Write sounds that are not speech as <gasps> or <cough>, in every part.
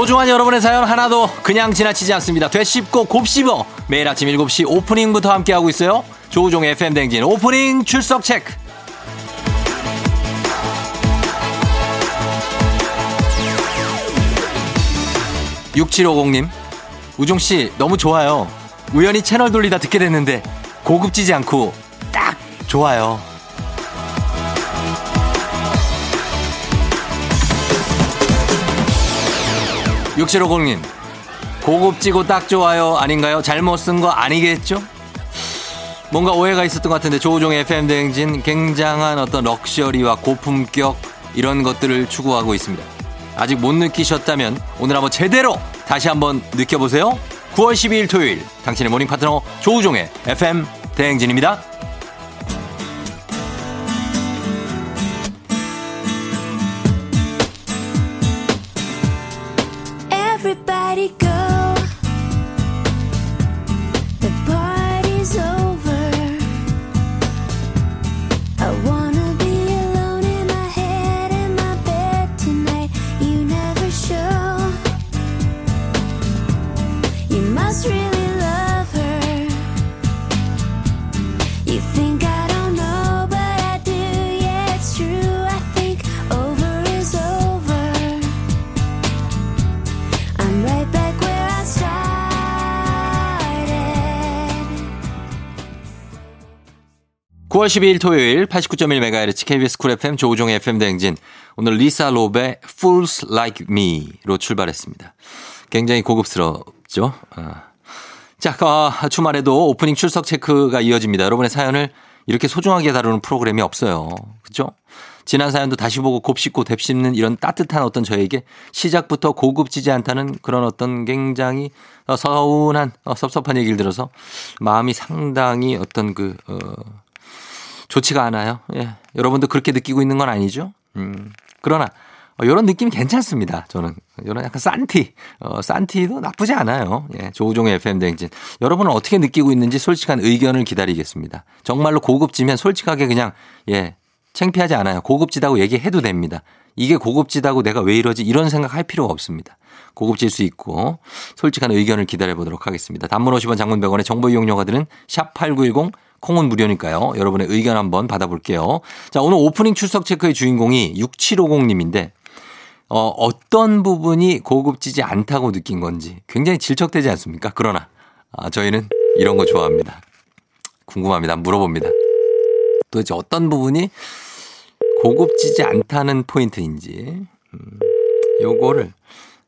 소중한 여러분의 사연 하나도 그냥 지나치지 않습니다. 되씹고 곱씹어 매일 아침 7시 오프닝부터 함께하고 있어요. 조우종의 FM 댕진 오프닝 출석 체크. 6750님, 우종씨, 너무 좋아요. 우연히 채널 돌리다 듣게 됐는데, 고급지지 않고, 딱 좋아요. 6750님, 고급지고 딱 좋아요. 아닌가요? 잘못 쓴 거 아니겠죠? 뭔가 오해가 있었던 것 같은데 조우종의 FM대행진 굉장한 어떤 럭셔리와 고품격 이런 것들을 추구하고 있습니다. 아직 못 느끼셨다면 오늘 한번 제대로 다시 한번 느껴보세요. 9월 12일 토요일 당신의 모닝 파트너 조우종의 FM 대행진입니다. nobody good. 9월 12일 토요일 89.1MHz KBS 쿨 FM 조우종의 FM 대행진. 오늘 리사 롭의 Fools Like Me로 출발했습니다. 굉장히 고급스럽죠? 아. 자, 어, 주말에도 오프닝 출석 체크가 이어집니다. 여러분의 사연을 이렇게 소중하게 다루는 프로그램이 없어요. 그죠? 지난 사연도 다시 보고 곱씹고 되씹는 이런 따뜻한 어떤 저에게 시작부터 고급지지 않다는 그런 어떤 굉장히 서운한 어, 섭섭한 얘기를 들어서 마음이 상당히 어떤 그 어, 좋지가 않아요. 예. 여러분도 그렇게 느끼고 있는 건 아니죠? 음. 그러나 어, 이런 느낌이 괜찮습니다. 저는 이런 약간 산티, 어, 산티도 나쁘지 않아요. 예, 조우종의 FM 대행진. 여러분은 어떻게 느끼고 있는지 솔직한 의견을 기다리겠습니다. 정말로 고급지면 솔직하게 그냥 예, 창피하지 않아요. 고급지다고 얘기해도 됩니다. 이게 고급지다고 내가 왜 이러지 이런 생각 할 필요가 없습니다. 고급질 수 있고 솔직한 의견을 기다려 보도록 하겠습니다. 단문 50원 장문 100원의 정보 이용료가 드는 샵 8910 콩은 무료니까요. 여러분의 의견 한번 받아볼게요. 자, 오늘 오프닝 출석 체크의 주인공이 6750님인데, 어, 어떤 부분이 고급지지 않다고 느낀 건지 굉장히 질척되지 않습니까? 그러나, 아, 저희는 이런 거 좋아합니다. 궁금합니다. 물어봅니다. 도대체 어떤 부분이 고급지지 않다는 포인트인지, 음, 요거를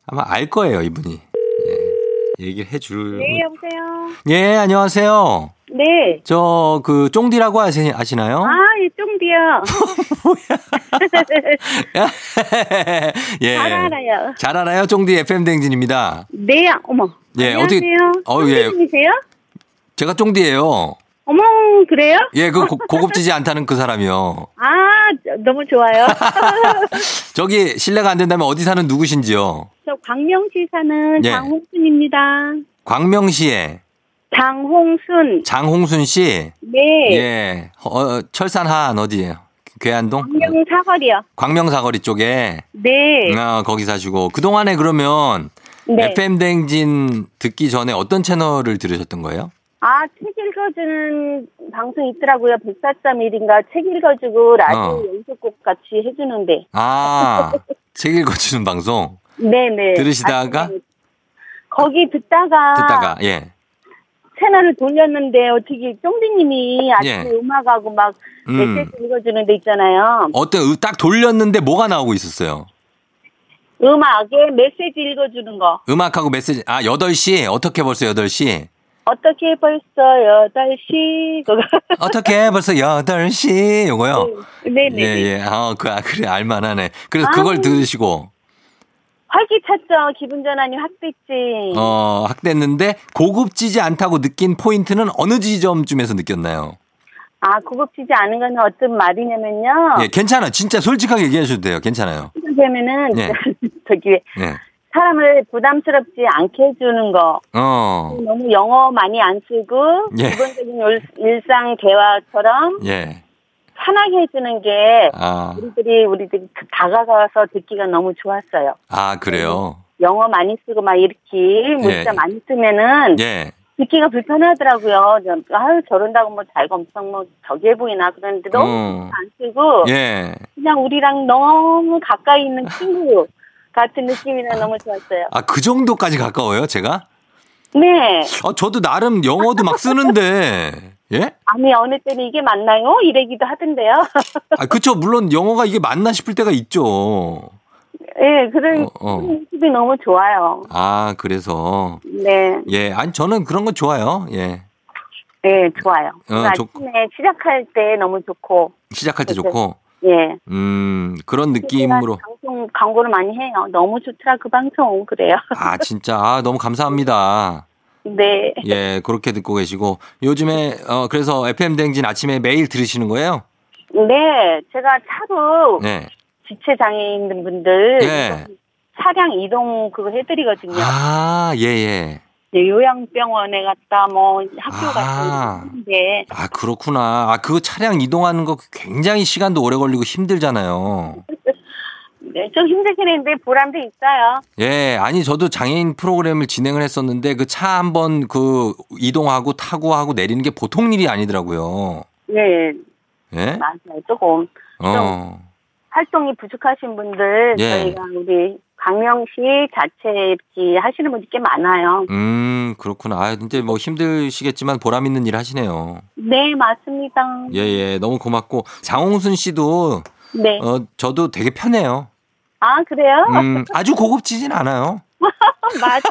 아마 알 거예요, 이분이. 예, 얘기를 해줄. 네, 여보세요. 예, 안녕하세요. 네. 저, 그, 쫑디라고 아시, 아시나요? 아, 예, 쫑디요. <laughs> 뭐야. <laughs> 예. 잘 알아요. 잘 알아요? 쫑디 FM댕진입니다. 네, 어머. 예, 안녕하세요. 어떻게. 어, 예. 쫑디님이세요? 제가 쫑디예요 어머, 그래요? 예, 그 고, 고급지지 않다는 그 사람이요. 아, 너무 좋아요. <laughs> 저기, 실례가 안 된다면 어디 사는 누구신지요? 저 광명시 사는 예. 장홍순입니다. 광명시에 장홍순. 장홍순 씨. 네. 예. 어, 철산 한 어디예요? 괴안동? 광명 사거리요. 광명사거리 쪽에. 네. 아, 거기 사시고. 그동안에 그러면 네. FM 댕진 듣기 전에 어떤 채널을 들으셨던 거예요? 아, 책 읽어주는 방송 있더라고요. 104.1인가 책 읽어주고 라디오 어. 연속곡 같이 해주는데. 아, <laughs> 책 읽어주는 방송 네네. 들으시다가? 아침에 거기 듣다가. 듣다가, 예. 채널을 돌렸는데 어떻게 쫑디님이 아침에 예. 음악하고 막 음. 메시지 읽어주는 데 있잖아요. 어떤, 으- 딱 돌렸는데 뭐가 나오고 있었어요? 음악에 메시지 읽어주는 거. 음악하고 메시지, 아, 8시? 어떻게 벌써 8시? 어떻게 벌써 8시? 그거. <laughs> 어떻게 벌써 8시? 요거요? 네네. 예, 예. 아, 그, 아, 그래, 알만하네. 그래서 아. 그걸 들으시고, 활기찼죠. 기분 전환이 확 됐지. 어, 학됐는데 고급지지 않다고 느낀 포인트는 어느 지점쯤에서 느꼈나요? 아, 고급지지 않은 건 어떤 말이냐면요. 예, 괜찮아. 진짜 솔직하게 얘기하셔도 돼요. 괜찮아요. 그러면은 예. <laughs> 저기 예. 사람을 부담스럽지 않게 해주는 거. 어, 너무 영어 많이 안 쓰고 예. 기본적인 일- 일상 대화처럼 예. 편하게 해주는 게 아, 우리들이 우리들이 다가가서 듣기가 너무 좋았어요. 아, 그래요? 영어 많이 쓰고 막 이렇게 문자 예. 많이 쓰면은 예. 듣기가 불편하더라고요. 저- 아유 저런다고 뭐 자기가 엄청 뭐 저기해 보이나 그러는데 너무 어. 안 쓰고 예. 그냥 우리랑 너무 가까이 있는 친구 <laughs> 같은 느낌이라 너무 좋았어요. 아, 그 정도까지 가까워요, 제가? 네. 아, 저도 나름 영어도 막 쓰는데. 예? 아니 어느 때는 이게 맞나요? 이래기도 하던데요. <laughs> 아, 그쵸. 물론 영어가 이게 맞나 싶을 때가 있죠. 예, 그런 어, 어. 모습이 너무 좋아요. 아, 그래서. 네, 예. 아니, 저는 그런 거 좋아요. 예. 예, 좋아요. 어, 좋- 아침에 시작할 때 너무 좋고, 시작할 때 그렇죠. 좋고. 예. 음, 그런 느낌으로. 방송 광고를 많이 해요. 너무 좋더라 그 방송 그래요. 아, 진짜. 아, 너무 감사합니다. 네, 예, 그렇게 듣고 계시고. 요즘에, 어, 그래서 FM 댕진 아침에 매일 들으시는 거예요? 네, 제가 차로 네. 지체 장애 있는 분들 예. 차량 이동 그거 해드리거든요. 아, 예, 예. 네, 요양병원에 갔다 뭐 학교 아. 갔다 하는데 아, 그렇구나. 아, 그거 차량 이동하는 거 굉장히 시간도 오래 걸리고 힘들잖아요. 네, 좀 힘들긴 했는데 보람도 있어요. 예, 아니, 저도 장애인 프로그램을 진행을 했었는데 그 차 한번 그 이동하고 타고 하고 내리는 게 보통 일이 아니더라고요. 네, 예? 맞아요. 조금 어. 활동이 부족하신 분들 예. 저희가 우리 강명시 자체 이렇게 하시는 분이 꽤 많아요. 음, 그렇구나. 아, 진짜 뭐 힘드시겠지만 보람 있는 일 하시네요. 네, 맞습니다. 예, 예. 너무 고맙고. 장홍순 씨도, 네. 어, 저도 되게 편해요. 아, 그래요? 음, 아주 고급지진 않아요. <laughs> 맞아요.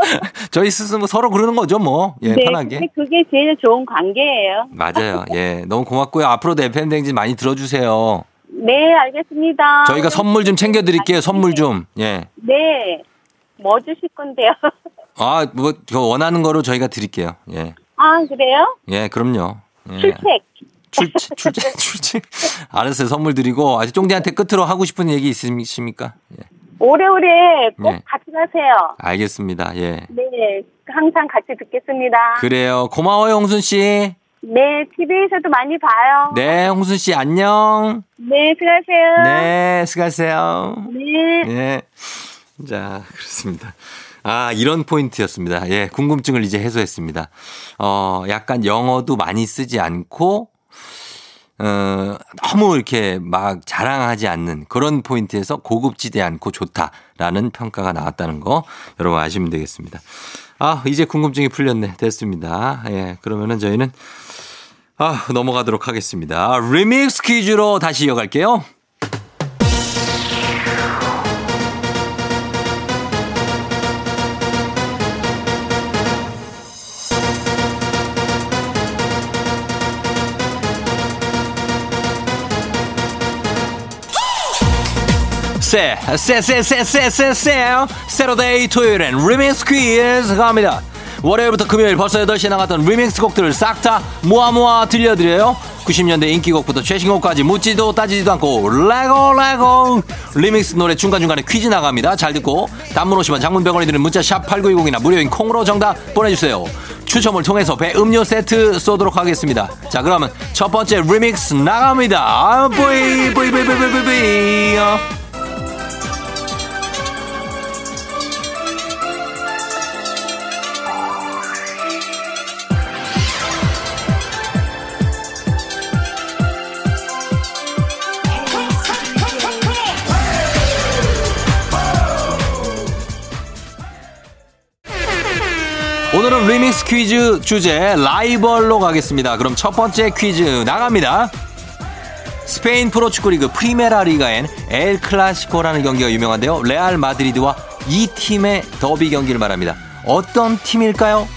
<laughs> 저희 스스로 서로 그러는 거죠, 뭐. 예, 네, 편하게. 그게 제일 좋은 관계예요. 맞아요. 예. 너무 고맙고요. 앞으로도 FM댕진 많이 들어주세요. 네, 알겠습니다. 저희가 선물 좀 챙겨드릴게요. 선물 좀. 예. 네. 뭐 주실 건데요? 아, 뭐, 저 원하는 거로 저희가 드릴게요. 예. 아, 그래요? 예, 그럼요. 예. 출첵. 출첵, 출첵, 출첵. 알았어요. 선물 드리고. 아직 쫑디한테 끝으로 하고 싶은 얘기 있으십니까? 예. 오래오래 꼭 네. 같이 가세요. 알겠습니다. 예. 네, 항상 같이 듣겠습니다. 그래요. 고마워요, 홍순 씨. 네, TV에서도 많이 봐요. 네, 홍순 씨 안녕. 네, 수고하세요. 네, 수고하세요. 네. 예. 자, 그렇습니다. 아, 이런 포인트였습니다. 예, 궁금증을 이제 해소했습니다. 어, 약간 영어도 많이 쓰지 않고, 어, 너무 이렇게 막 자랑하지 않는 그런 포인트에서 고급지대 않고 좋다라는 평가가 나왔다는 거 여러분 아시면 되겠습니다. 아, 이제 궁금증이 풀렸네. 됐습니다. 예, 그러면은 저희는 아, 넘어가도록 하겠습니다. 리믹스 퀴즈로 다시 이어갈게요. 세, 세, 세, 세, 세, 세, 세. Saturday 토요일엔 리믹스 퀴즈 갑니다. 월요일부터 금요일 벌써 8시에 나갔던 리믹스 곡들을 싹 다 모아 모아 들려드려요. 90년대 인기곡부터 최신곡까지 묻지도 따지지도 않고 Let's go Let's go 리믹스 노래 중간중간에 퀴즈 나갑니다. 잘 듣고 단문 50원 장문 100원이 드는 문자 샵 8910이나 무료인 콩으로 정답 보내주세요. 추첨을 통해서 배 음료 세트 쏘도록 하겠습니다. 자 그러면 첫 번째 리믹스 나갑니다. 아, boy boy boy boy boy boy 퀴즈 주제 라이벌로 가겠습니다. 그럼 첫 번째 퀴즈 나갑니다. 스페인 프로축구 리그 프리메라 리가엔 엘 클라시코라는 경기가 유명한데요. 레알 마드리드와 이 팀의 더비 경기를 말합니다. 어떤 팀일까요?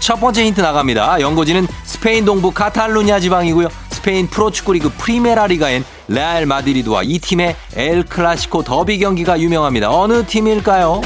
첫 번째 힌트 나갑니다. 연고지는 스페인 동부 카탈루냐 지방이고요. 스페인 프로축구 리그 프리메라 리가엔 레알 마드리드와 이 팀의 엘 클라시코 더비 경기가 유명합니다. 어느 팀일까요?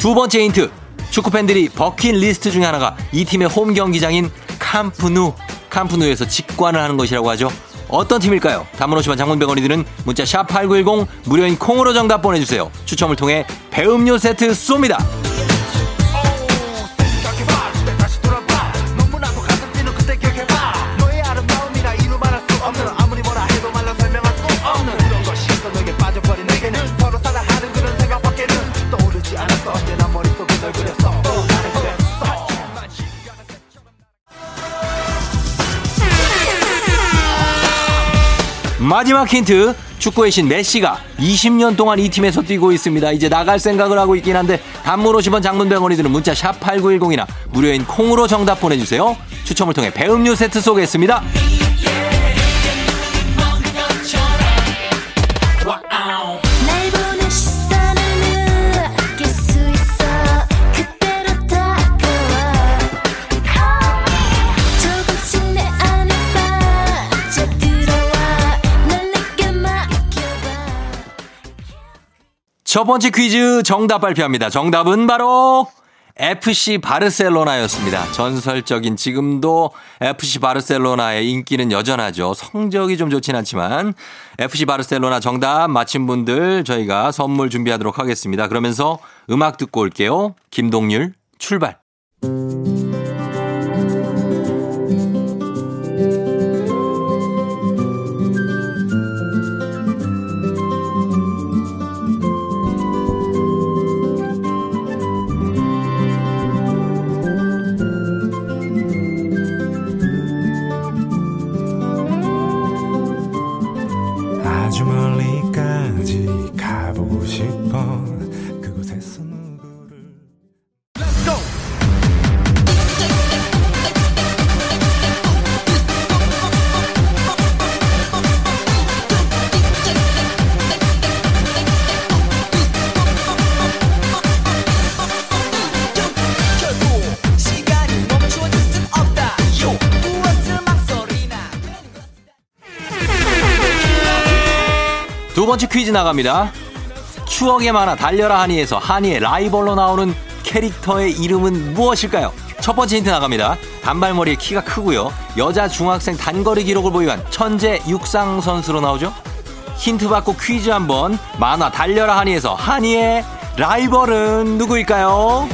두 번째 힌트. 축구 팬들이 버킷리스트 중에 하나가 이 팀의 홈 경기장인 캄프누, 캄프누에서 직관을 하는 것이라고 하죠. 어떤 팀일까요? 50원 장문병원이 드는 문자 샵8910 무료인 콩으로 정답 보내주세요. 추첨을 통해 배음료 세트 쏩니다. 마지막 힌트. 축구의 신 메시가 20년 동안 이 팀에서 뛰고 있습니다. 이제 나갈 생각을 하고 있긴 한데 단문 50원 장문병원이 드는 문자 샵 8910이나 무료인 콩으로 정답 보내주세요. 추첨을 통해 배음료 세트 쏘겠습니다. 첫 번째 퀴즈 정답 발표합니다. 정답은 바로 FC 바르셀로나였습니다. 전설적인 지금도 FC 바르셀로나의 인기는 여전하죠. 성적이 좀 좋진 않지만 FC 바르셀로나 정답 맞힌 분들 저희가 선물 준비하도록 하겠습니다. 그러면서 음악 듣고 올게요. 김동률 출발. 아주 멀리까지 가보고 싶어 두 번째 퀴즈 나갑니다. 추억의 만화 달려라 하니에서 하니의 라이벌로 나오는 캐릭터의 이름은 무엇일까요? 첫 번째 힌트 나갑니다. 단발머리에 키가 크고요. 여자 중학생 단거리 기록을 보유한 천재 육상 선수로 나오죠. 힌트 받고 퀴즈 한번 만화 달려라 하니에서 하니의 라이벌은 누구일까요?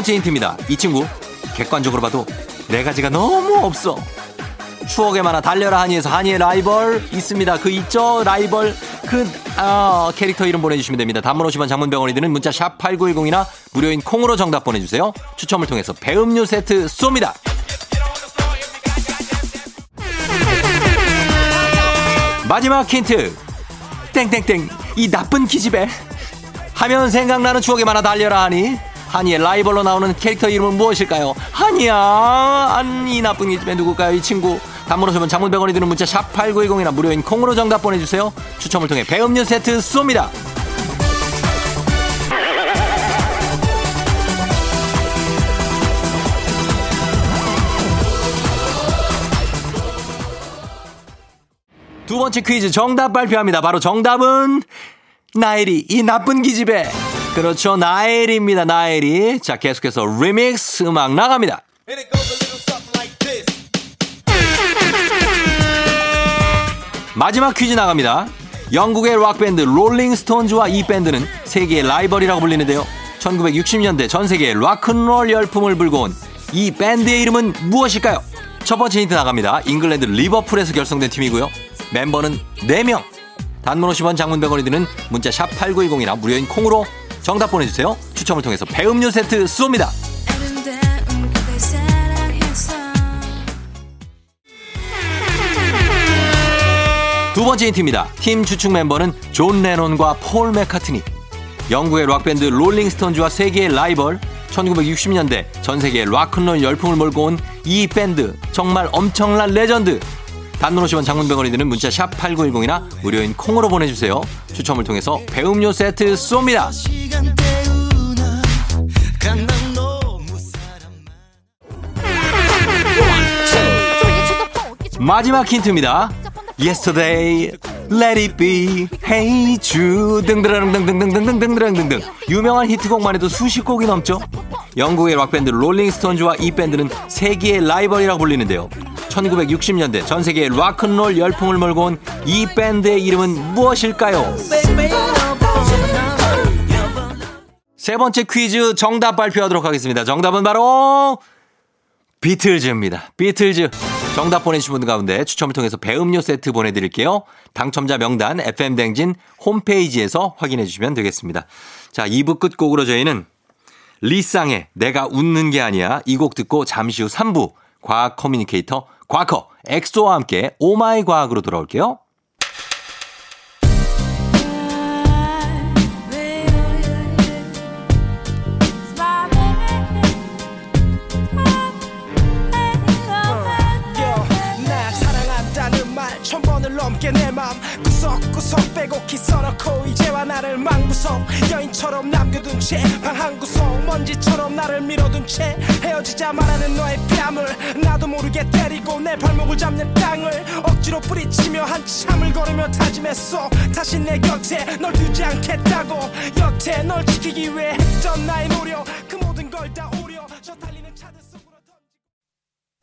번째 힌트입니다. 이 친구 객관적으로 봐도 네 가지가 너무 없어. 추억의 만화 달려라 하니에서 하니의 라이벌 있습니다. 그 있죠 라이벌 그 아, 캐릭터 이름 보내주시면 됩니다. 단문 50원 장문병원이 드는 문자 샵 8910이나 무료인 콩으로 정답 보내주세요. 추첨을 통해서 배음료 세트 쏩니다. 마지막 힌트 땡땡땡 이 나쁜 기집애 하면 생각나는 추억의 만화 달려라 하니 하니의 라이벌로 나오는 캐릭터 이름은 무엇일까요? 하니야 아니 나쁜 기집애 누굴까요 이 친구 단문호 셔면 장문 100원이 드는 문자 샵 8910이나 무료인 콩으로 정답 보내주세요 추첨을 통해 배음료 세트 쏩니다 두 번째 퀴즈 정답 발표합니다. 바로 정답은 나애리 이 나쁜 기집애. 그렇죠. 나애립니다. 나애리. 자, 계속해서 리믹스 음악 나갑니다. 마지막 퀴즈 나갑니다. 영국의 락밴드 롤링스톤즈와 이 밴드는 세계의 라이벌이라고 불리는데요. 1960년대 전 세계에 락큰롤 열풍을 몰고 온 이 밴드의 이름은 무엇일까요? 첫 번째 힌트 나갑니다. 잉글랜드 리버풀에서 결성된 팀이고요. 멤버는 4명. 단문 50원 장문 100원이 드는 문자 샵 8910이나 무료인 콩으로 정답 보내주세요. 추첨을 통해서 배 음료 세트 쏩니다. 두 번째 힌트입니다. 팀 주축 멤버는 존 레논과 폴 맥카트니. 영국의 락밴드 롤링스톤즈와 세계의 라이벌. 1960년대 전 세계에 락큰롤 열풍을 몰고 온 이 밴드 정말 엄청난 레전드. 단문 50원 장문 100원이 드는 문자 샵 8910이나 무료인 콩으로 보내주세요. 추첨을 통해서 배 음료 세트 쏩니다. 마지막 힌트입니다. Yesterday, Let It Be, Hey Jude 등등등등등등등등등등 유명한 히트곡만 해도 수십 곡이 넘죠. 영국의 락밴드 롤링스톤즈와 이 밴드는 세계의 라이벌이라고 불리는데요. 1960년대 전 세계의 락큰롤 열풍을 몰고 온 이 밴드의 이름은 무엇일까요? 세 번째 퀴즈 정답 발표하도록 하겠습니다. 정답은 바로 비틀즈입니다. 비틀즈. 정답 보내주신 분들 가운데 추첨을 통해서 배 음료 세트 보내드릴게요. 당첨자 명단 FM대행진 홈페이지에서 확인해 주시면 되겠습니다. 자, 2부 끝곡으로 저희는 리쌍의 내가 웃는 게 아니야 이 곡 듣고 잠시 후 3부 과학 커뮤니케이터 과커 엑소와 함께 Oh My 과학으로 돌아올게요. 구석구석 빼곡히 써놓고 이제와 나를 망구석 여인처럼 남겨둔 채 방 한 구석 먼지처럼 나를 밀어둔 채 헤어지자 말하는 너의 뺨을 나도 모르게 때리고 내 발목을 잡는 땅을 억지로 뿌리치며 한참을 걸으며 다짐했어. 다시 내 곁에 널 두지 않겠다고. 여태 널 지키기 위해 했던 나의 노력. 그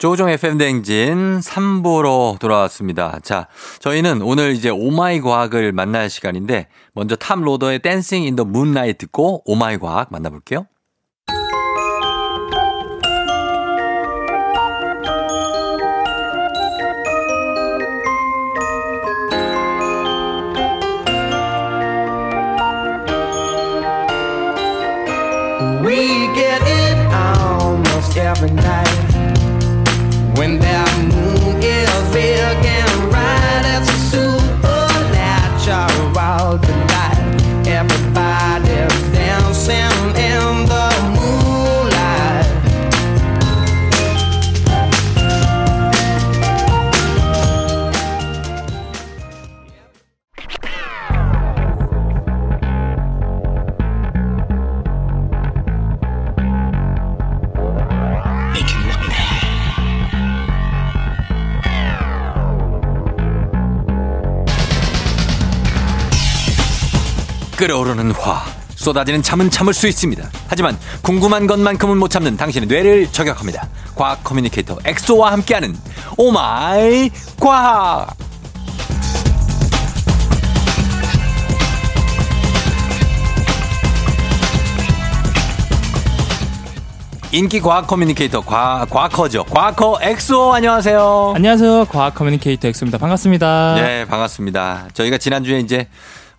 조종 FM 댕진 3부로 돌아왔습니다. 자, 저희는 오늘 이제 Oh My 과학을 만날 시간인데 먼저 탑 로더의 Dancing in the Moonlight 듣고 Oh My 과학 만나볼게요. We get it almost every night. When that moon is big and bright, it's a supernatural. 끓어오르는 화. 쏟아지는 잠은 참을 수 있습니다. 하지만 궁금한 것만큼은 못 참는 당신의 뇌를 저격합니다. 과학 커뮤니케이터 엑소와 함께하는 Oh My 과학. 인기 과학 커뮤니케이터 과, 과커죠. 과커 엑소 안녕하세요. 안녕하세요. 과학 커뮤니케이터 엑소입니다. 반갑습니다. 네, 반갑습니다. 저희가 지난주에 이제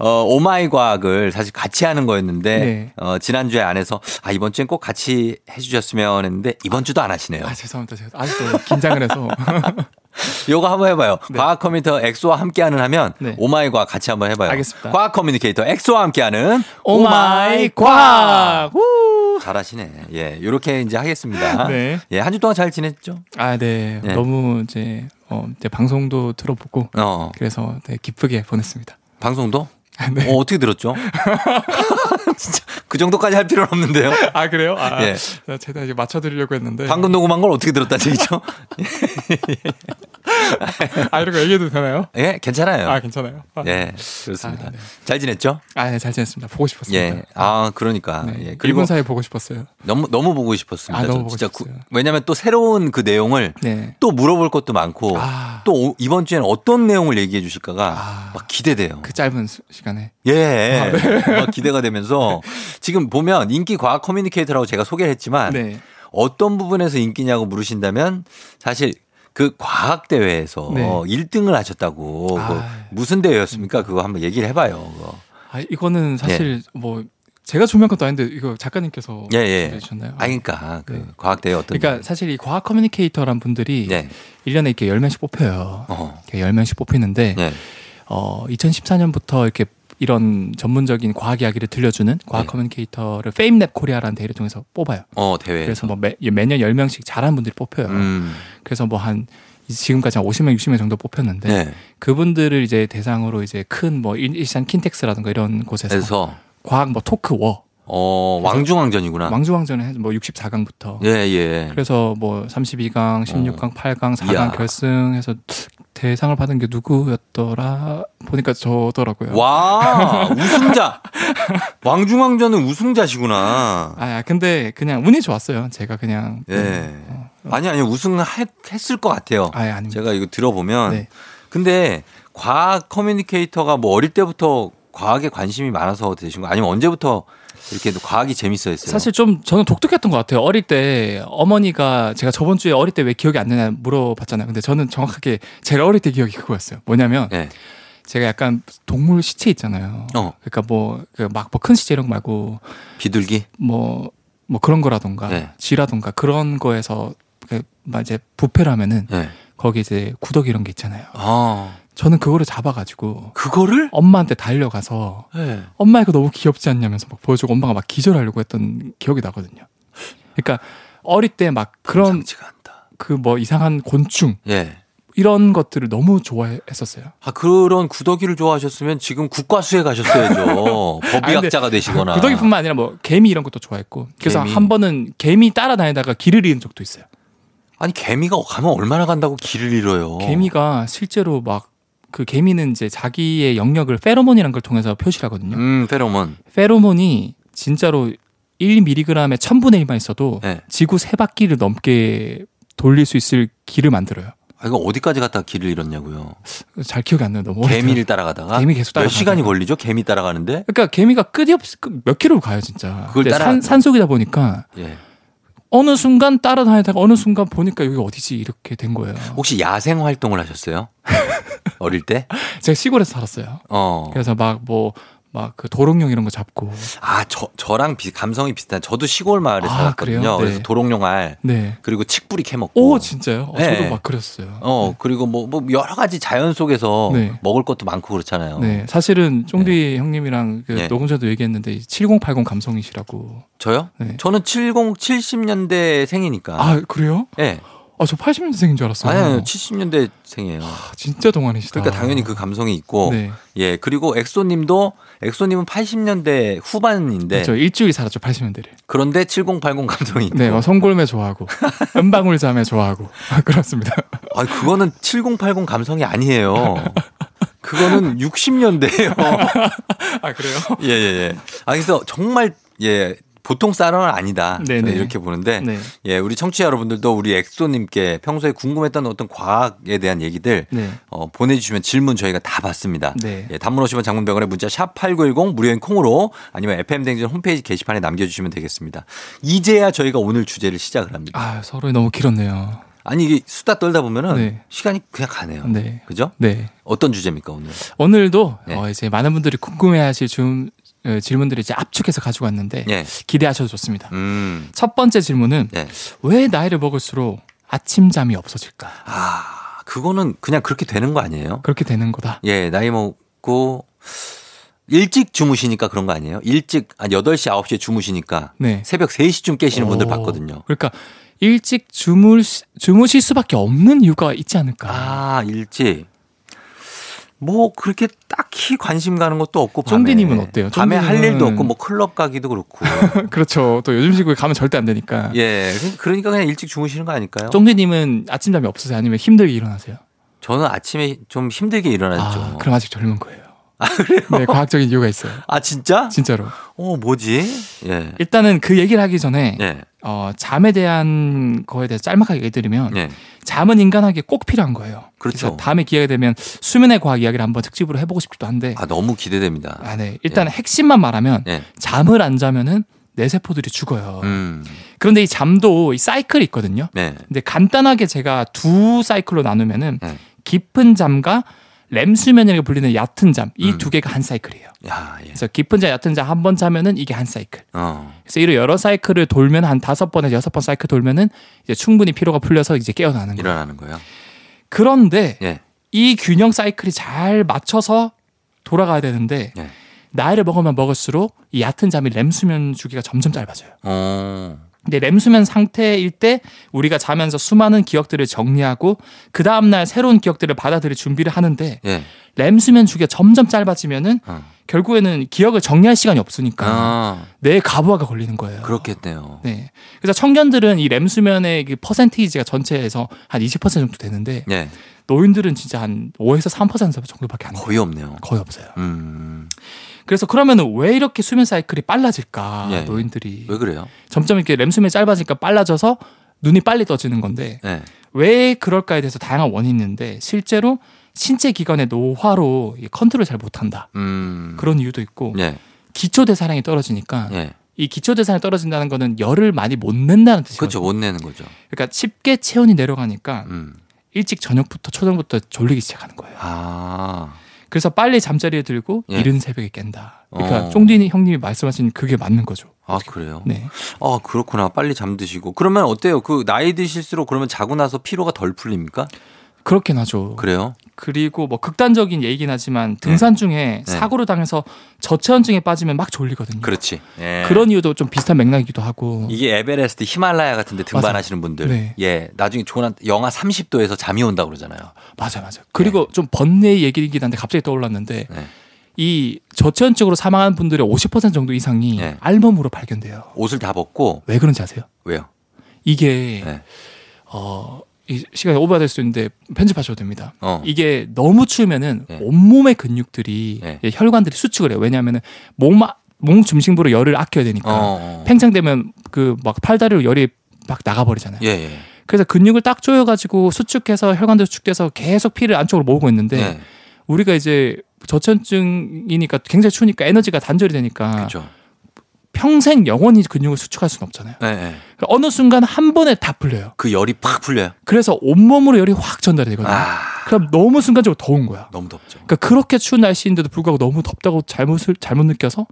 어, Oh My 과학을 사실 같이 하는 거였는데 네. 어, 지난주에 안 해서 아, 이번 주엔 꼭 같이 해 주셨으면 했는데 이번 주도 안 하시네요. 아, 죄송합니다. 제가 아직도 긴장을 해서. <laughs> 요거 한번 해봐요. 네. 과학 커뮤니케이터 엑소와 함께하는 하면 네. Oh My 과학 같이 한번 해봐요. 알겠습니다. 과학 커뮤니케이터 엑소와 함께하는 Oh My 과학! 우! 잘하시네. 예, 요렇게 이제 하겠습니다. 네. 예, 한 주 동안 잘 지냈죠? 아, 네. 네. 너무 이제, 어, 이제 방송도 들어보고. 어, 그래서 네, 기쁘게 보냈습니다. 방송도? 네. 어, 어떻게 들었죠? <laughs> 진짜 그 정도까지 할 필요는 없는데요. <laughs> 아, 그래요? 아, 예. 제가 이제 맞춰드리려고 했는데. 방금 녹음한 걸 어떻게 들었다는 얘기죠? 아, 이런 거 얘기해도 되나요? 예, 괜찮아요. 아, 괜찮아요. 아, 예, 그렇습니다. 아, 네. 잘 지냈죠? 아, 네, 잘 지냈습니다. 보고 싶었습니다. 예. 아, 그러니까. 네. 예. 일 그리고 분 사이에 보고 싶었어요. 너무 너무 보고 싶었습니다. 아, 너무 전 보고 진짜 싶었어요. 구- 왜냐면 또 새로운 그 내용을 네. 또 물어볼 것도 많고 아. 또 오- 이번 주에는 어떤 내용을 얘기해 주실까가 아. 막 기대돼요. 그 짧은 수- 시간에. 예. 네. 막 기대가 되면서 지금 보면 인기 과학 커뮤니케이터라고 제가 소개를 했지만 네. 어떤 부분에서 인기냐고 물으신다면 사실 그 과학 대회에서 네. 1등을 하셨다고 아. 그거 무슨 대회였습니까? 그거 한번 얘기를 해봐요. 그거. 아, 이거는 사실 뭐 제가 준비한 것도 아닌데 이거 작가님께서 예, 예. 보내주셨나요? 아, 그러니까 그 네. 과학 대회 어떤. 그러니까 사실 이 과학 커뮤니케이터란 분들이 네. 1년에 이렇게 10명씩 뽑혀요. 어. 이렇게 10명씩 뽑히는데 네. 어 2014년부터 이렇게 이런 전문적인 과학 이야기를 들려주는 과학 네. 커뮤니케이터를 페임랩 코리아라는 대회를 통해서 뽑아요. 어, 대회. 그래서 뭐 매, 매년 10명씩 잘하는 분들이 뽑혀요. 음. 그래서 뭐 한 지금까지 한 50명, 60명 정도 뽑혔는데 네. 그분들을 이제 대상으로 이제 큰 뭐 일산 킨텍스라든가 이런 곳에서 그래서 과학 뭐 토크 워 어, 왕중왕전이구나. 왕중왕전을 해서 뭐 64강부터 예, 예. 그래서 뭐 32강, 16강, 8강, 4강 이야. 결승해서 대상을 받은 게 누구였더라 보니까 저더라고요. 와, 우승자. <laughs> 왕중왕전은 우승자시구나. 아 근데 그냥 운이 좋았어요. 제가 그냥 예. 아니, 아니, 우승했을 것 같아요. 아예 아닙니다. 제가 이거 들어보면. 네. 근데 과학 커뮤니케이터가 뭐 어릴 때부터 과학에 관심이 많아서 되신 거 아니면 언제부터 이렇게 과학이 재밌어 했어요? 사실 좀 저는 독특했던 것 같아요. 어릴 때 어머니가 제가 저번 주에 어릴 때 왜 기억이 안 나냐 물어봤잖아요. 근데 저는 정확하게 제가 어릴 때 기억이 그거였어요. 뭐냐면 네. 제가 약간 동물 시체 있잖아요. 어. 그러니까 뭐 막 뭐 큰 시체 이런 거 말고 비둘기? 뭐뭐 그런 거라던가 네. 쥐라던가 그런 거에서 그막 이제 부패를 하면은 네. 거기 이제 구더기 이런 게 있잖아요. 아, 저는 그거를 잡아가지고 그거를? 엄마한테 달려가서 네. 엄마 이거 너무 귀엽지 않냐면서 막 보여주고 엄마가 막 기절하려고 했던 기억이 나거든요. 그러니까 어릴 때 막 그런. 그 뭐 이상한 곤충 예. 이런 것들을 너무 좋아했었어요. 아, 그런 구더기를 좋아하셨으면 지금 국과수에 가셨어야죠. <laughs> 법의학자가 되시거나. 구더기뿐만 아니라 뭐 개미 이런 것도 좋아했고 그래서 개미. 한 번은 개미 따라다니다가 길을 잃은 적도 있어요. 아니, 개미가 가면 얼마나 간다고 길을 잃어요. 개미가 실제로 막 그 개미는 이제 자기의 영역을 페로몬이라는 걸 통해서 표시를 하거든요. 음, 페로몬. 페로몬이 진짜로 1mg에 1000분의 1만 있어도 네. 지구 세 바퀴를 넘게 돌릴 수 있을 길을 만들어요. 아, 이거 어디까지 갔다가 길을 잃었냐고요. 잘 기억이 안 나요. 너무 개미를. 따라가다가. 개미 계속 몇 따라가다가. 시간이 걸리죠? 개미 따라가는데? 그러니까 개미가 끝이 없, 끝몇 킬로를 가요 진짜. 그걸 따라- 산, 산속이다 보니까 예. 어느 순간 따라다니다가 어느 순간 보니까 여기 어디지 이렇게 된 거예요. 혹시 야생 활동을 하셨어요? <laughs> 어릴 때? 제가 시골에서 살았어요. 어. 그래서 막 뭐 막 그 도롱뇽 이런 거 잡고. 아, 저, 저랑 비, 감성이 비슷한. 저도 시골 마을에 아, 살았거든요. 네. 그래서 도롱뇽 알, 네. 그리고 칡뿌리 캐먹고. 오 진짜요? 어, 네. 저도 막 그랬어요. 어, 그리고 뭐, 뭐, 여러 가지 자연 속에서 네. 먹을 것도 많고 그렇잖아요. 네, 사실은 쫑디 형님이랑 그 네. 녹음 전에도 얘기했는데 7080 감성이시라고. 저요? 네. 저는 70, 70년대 생이니까. 아 그래요? 예. 아 저 80년생인 줄 알았어요. 아니, 아니, 70년대 생이에요. 아, 진짜 동안이시다. 그러니까 당연히 그 감성이 있고. 네. 예. 그리고 엑소님도, 엑소님은 80년대 후반인데. 그렇죠. 일주일 살았죠 80년대를. 그런데 7080 감성이 있고. 네, 뭐 송골매 좋아하고 <laughs> 은방울 자매 좋아하고 아, <laughs> 그렇습니다. 아, 그거는 7080 감성이 아니에요. 그거는 60년대예요. <laughs> 아 그래요? 예, 예, 예. 아, 그래서 정말, 예, 보통 사람은 아니다. 네네. 이렇게 보는데, 네. 예, 우리 청취자 여러분들도 우리 엑소님께 평소에 궁금했던 어떤 과학에 대한 얘기들, 네. 어, 보내주시면 질문 저희가 다 받습니다. 네. 예, 단문 50원 장문병원에 문자 샵 8910 무료인 콩으로 아니면 FM댕진 홈페이지 게시판에 남겨주시면 되겠습니다. 이제야 저희가 오늘 주제를 시작을 합니다. 아 서로 너무 길었네요. 아니, 이게 수다 떨다 보면은 네. 시간이 그냥 가네요. 네. 그죠? 네. 어떤 주제입니까, 오늘? 오늘도 네. 어, 이제 많은 분들이 궁금해하실 좀 어, 질문들을 이제 압축해서 가지고 왔는데 예. 기대하셔도 좋습니다. 음. 첫 번째 질문은 네. 왜 나이를 먹을수록 아침잠이 없어질까? 아, 그거는 그냥 그렇게 되는 거 아니에요? 그렇게 되는 거다. 예, 나이 먹고 일찍 주무시니까 그런 거 아니에요? 일찍 한 8시, 9시에 주무시니까 네. 새벽 3시쯤 깨시는 분들 오. 봤거든요. 그러니까 일찍 주물 주무실 수밖에 없는 이유가 있지 않을까? 아, 일찍. 뭐 그렇게 딱히 관심 가는 것도 없고. 쫑디님은 어때요? 밤에 할 쫑디님은- 일도 없고 뭐 클럽 가기도 그렇고. <laughs> 그렇죠. 또 요즘 시국에 가면 절대 안 되니까. 예. 그러니까 그냥 일찍 주무시는 거 아닐까요? 쫑디님은 아침잠이 없으세요? 아니면 힘들게 일어나세요? 저는 아침에 좀 힘들게 일어났죠. 아, 그럼 아직 젊은 거예요. 아, 그래요? 네, 과학적인 이유가 있어요. 아, 진짜? 진짜로. 어, 뭐지? 예. 일단은 그 얘기를 하기 전에 예. 어, 잠에 대한 거에 대해서 짤막하게 얘기 드리면 예. 잠은 인간에게 꼭 필요한 거예요. 그렇죠. 그래서 다음에 기회가 되면 수면의 과학 이야기를 한번 특집으로 해보고 싶기도 한데 아, 너무 기대됩니다. 아, 네. 일단 핵심만 말하면 예. 잠을 안 자면은 내 세포들이 죽어요. 음. 그런데 이 잠도 이 사이클이 있거든요. 네. 근데 간단하게 제가 두 사이클로 나누면은 네. 깊은 잠과 렘수면이라고 불리는 얕은 잠이 음. 두 개가 한 사이클이에요. 야, 예. 그래서 깊은 잠, 얕은 잠 한 번 자면은 이게 한 사이클. 어. 그래서 이런 여러 사이클을 돌면 한 다섯 번에서 여섯 번 사이클 돌면은 이제 충분히 피로가 풀려서 이제 깨어나는 거예요. 일어나는 거예요. 그런데 예. 이 균형 사이클이 잘 맞춰서 돌아가야 되는데 예. 나이를 먹으면 먹을수록 이 얕은 잠이 렘 수면 주기가 점점 짧아져요. 어. 근데 렘 수면 상태일 때 우리가 자면서 수많은 기억들을 정리하고 그 다음 날 새로운 기억들을 받아들일 준비를 하는데 예. 렘 수면 주기가 점점 짧아지면은 어. 결국에는 기억을 정리할 시간이 없으니까 아, 뇌에 가부화가 걸리는 거예요. 그렇겠네요. 네. 그래서 청년들은 이 렘 수면의 그 퍼센테이지가 전체에서 한 20% 정도 되는데 예. 노인들은 진짜 한 5에서 3% 정도밖에 안 돼요. 거의 없네요. 거의 없어요. 음. 그래서 그러면은 왜 이렇게 수면 사이클이 빨라질까? 예. 노인들이 왜 그래요? 점점 이렇게 렘 수면이 짧아지니까 빨라져서 눈이 빨리 떠지는 건데 예. 왜 그럴까에 대해서 다양한 원인이 있는데 실제로 신체 기관의 노화로 이 컨트롤 잘 못한다. 음. 그런 이유도 있고 예. 기초 대사량이 떨어지니까 예. 이 기초 대사량이 떨어진다는 거는 열을 많이 못 낸다는 뜻이거든요. 그렇죠. 못 내는 거죠. 그러니까 쉽게 체온이 내려가니까 음. 일찍 저녁부터 초정부터 졸리기 시작하는 거예요. 아. 그래서 빨리 잠자리에 들고 예. 이른 새벽에 깬다. 그러니까 어. 쫑디니 형님이 말씀하신 그게 맞는 거죠. 아, 그래요? 네. 아, 그렇구나. 빨리 잠드시고. 그러면 어때요? 그 나이 드실수록 그러면 자고 나서 피로가 덜 풀립니까? 그렇긴 하죠. 그래요? 그리고 뭐 극단적인 얘기긴 하지만 등산 중에 네. 사고를 당해서 저체온증에 빠지면 막 졸리거든요. 그렇지. 예. 그런 이유도 좀 비슷한 맥락이기도 하고. 이게 에베레스트 히말라야 같은 데 등반하시는 분들. 네. 예. 나중에 좋은 영하 30도에서 잠이 온다고 그러잖아요. 맞아 맞아. 그리고 좀 번뇌의 얘기이긴 한데 갑자기 떠올랐는데 네. 이 저체온증으로 사망한 분들의 50% 정도 이상이 네. 알몸으로 발견돼요. 옷을 다 벗고 왜 그런지 아세요? 왜요? 이게 네. 어, 이 시간이 오버될 수 있는데 편집하셔도 됩니다. 어. 이게 너무 추우면은 네. 온몸의 근육들이 네. 예, 혈관들이 수축을 해요. 왜냐하면은 몸, 몸 중심부로 열을 아껴야 되니까 어. 어. 팽창되면 그 막 팔다리로 열이 막 나가버리잖아요. 예, 예. 그래서 근육을 딱 조여가지고 수축해서 혈관들 수축돼서 계속 피를 안쪽으로 모으고 있는데 네. 우리가 이제 저체온증이니까 굉장히 추우니까 에너지가 단절이 되니까 그렇죠. 평생 영원히 근육을 수축할 수는 없잖아요. 예, 예. 그러니까 어느 순간 한 번에 다 풀려요. 그 열이 팍 풀려요. 그래서 온몸으로 열이 확 전달이 되거든요. 아. 그럼 너무 순간적으로 더운 거야. 너무 덥죠. 그러니까 그렇게 추운 날씨인데도 불구하고 너무 덥다고 잘못을 잘못 느껴서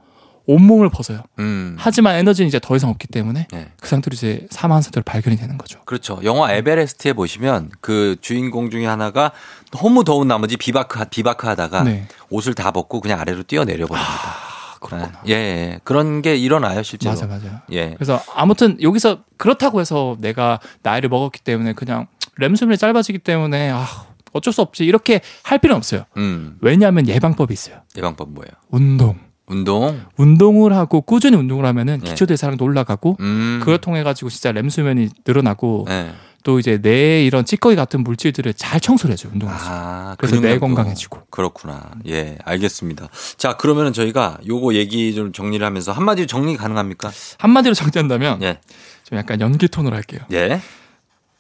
온몸을 벗어요. 음. 하지만 에너지는 이제 더 이상 없기 때문에 네. 그 상태로 이제 사망한 상태로 발견이 되는 거죠. 그렇죠. 영화 에베레스트에 보시면 그 주인공 중에 하나가 너무 더운 나머지 비바크 비바크 하다가 네. 옷을 다 벗고 그냥 아래로 뛰어 내려 버립니다. 아, 그렇구나. 예, 예. 그런 게 일어나요, 실제로. 맞아 맞아. 예. 그래서 아무튼 여기서 그렇다고 해서 내가 나이를 먹었기 때문에 그냥 렘수면이 짧아지기 때문에 아 어쩔 수 없지 이렇게 할 필요는 없어요. 음. 왜냐하면 예방법이 있어요. 예방법 뭐예요? 운동. 운동. 운동을 하고 꾸준히 운동을 하면은 네. 기초 대사량도 올라가고 음. 그걸 통해 가지고 진짜 렘수면이 늘어나고 예. 또 이제 뇌에 이런 찌꺼기 같은 물질들을 잘 청소를 해줘요 운동하면서. 아, 그래서 뇌 건강해지고. 그렇구나. 예, 알겠습니다. 자, 그러면은 저희가 요거 얘기 좀 정리를 하면서 한마디로 정리 가능합니까? 한마디로 정리한다면 예. 좀 약간 연기 톤으로 할게요. 예.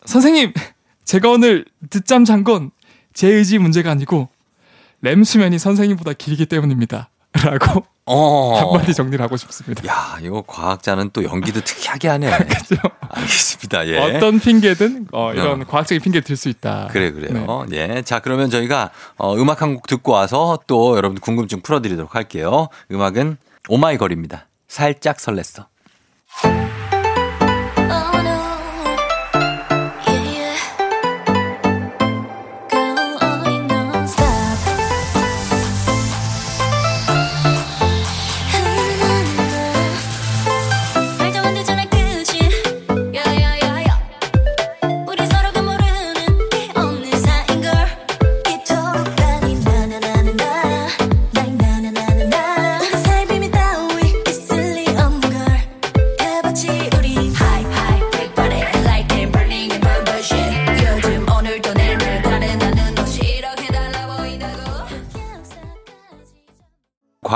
선생님, <laughs> 제가 오늘 늦잠 잔 건 제 의지 문제가 아니고 렘수면이 선생님보다 길기 때문입니다. <laughs> 라고 어. 한마디 정리를 하고 싶습니다. 야, 이거 과학자는 또 연기도 특이하게 하네. <laughs> 그죠? 알겠습니다. 예. 어떤 핑계든 어, 이런 어. 과학적인 핑계 들 수 있다. 그래 그래요. 예. 자 그러면 저희가 어, 음악 한 곡 듣고 와서 또 여러분 궁금증 풀어드리도록 할게요. 음악은 오마이걸입니다. 살짝 설렜어.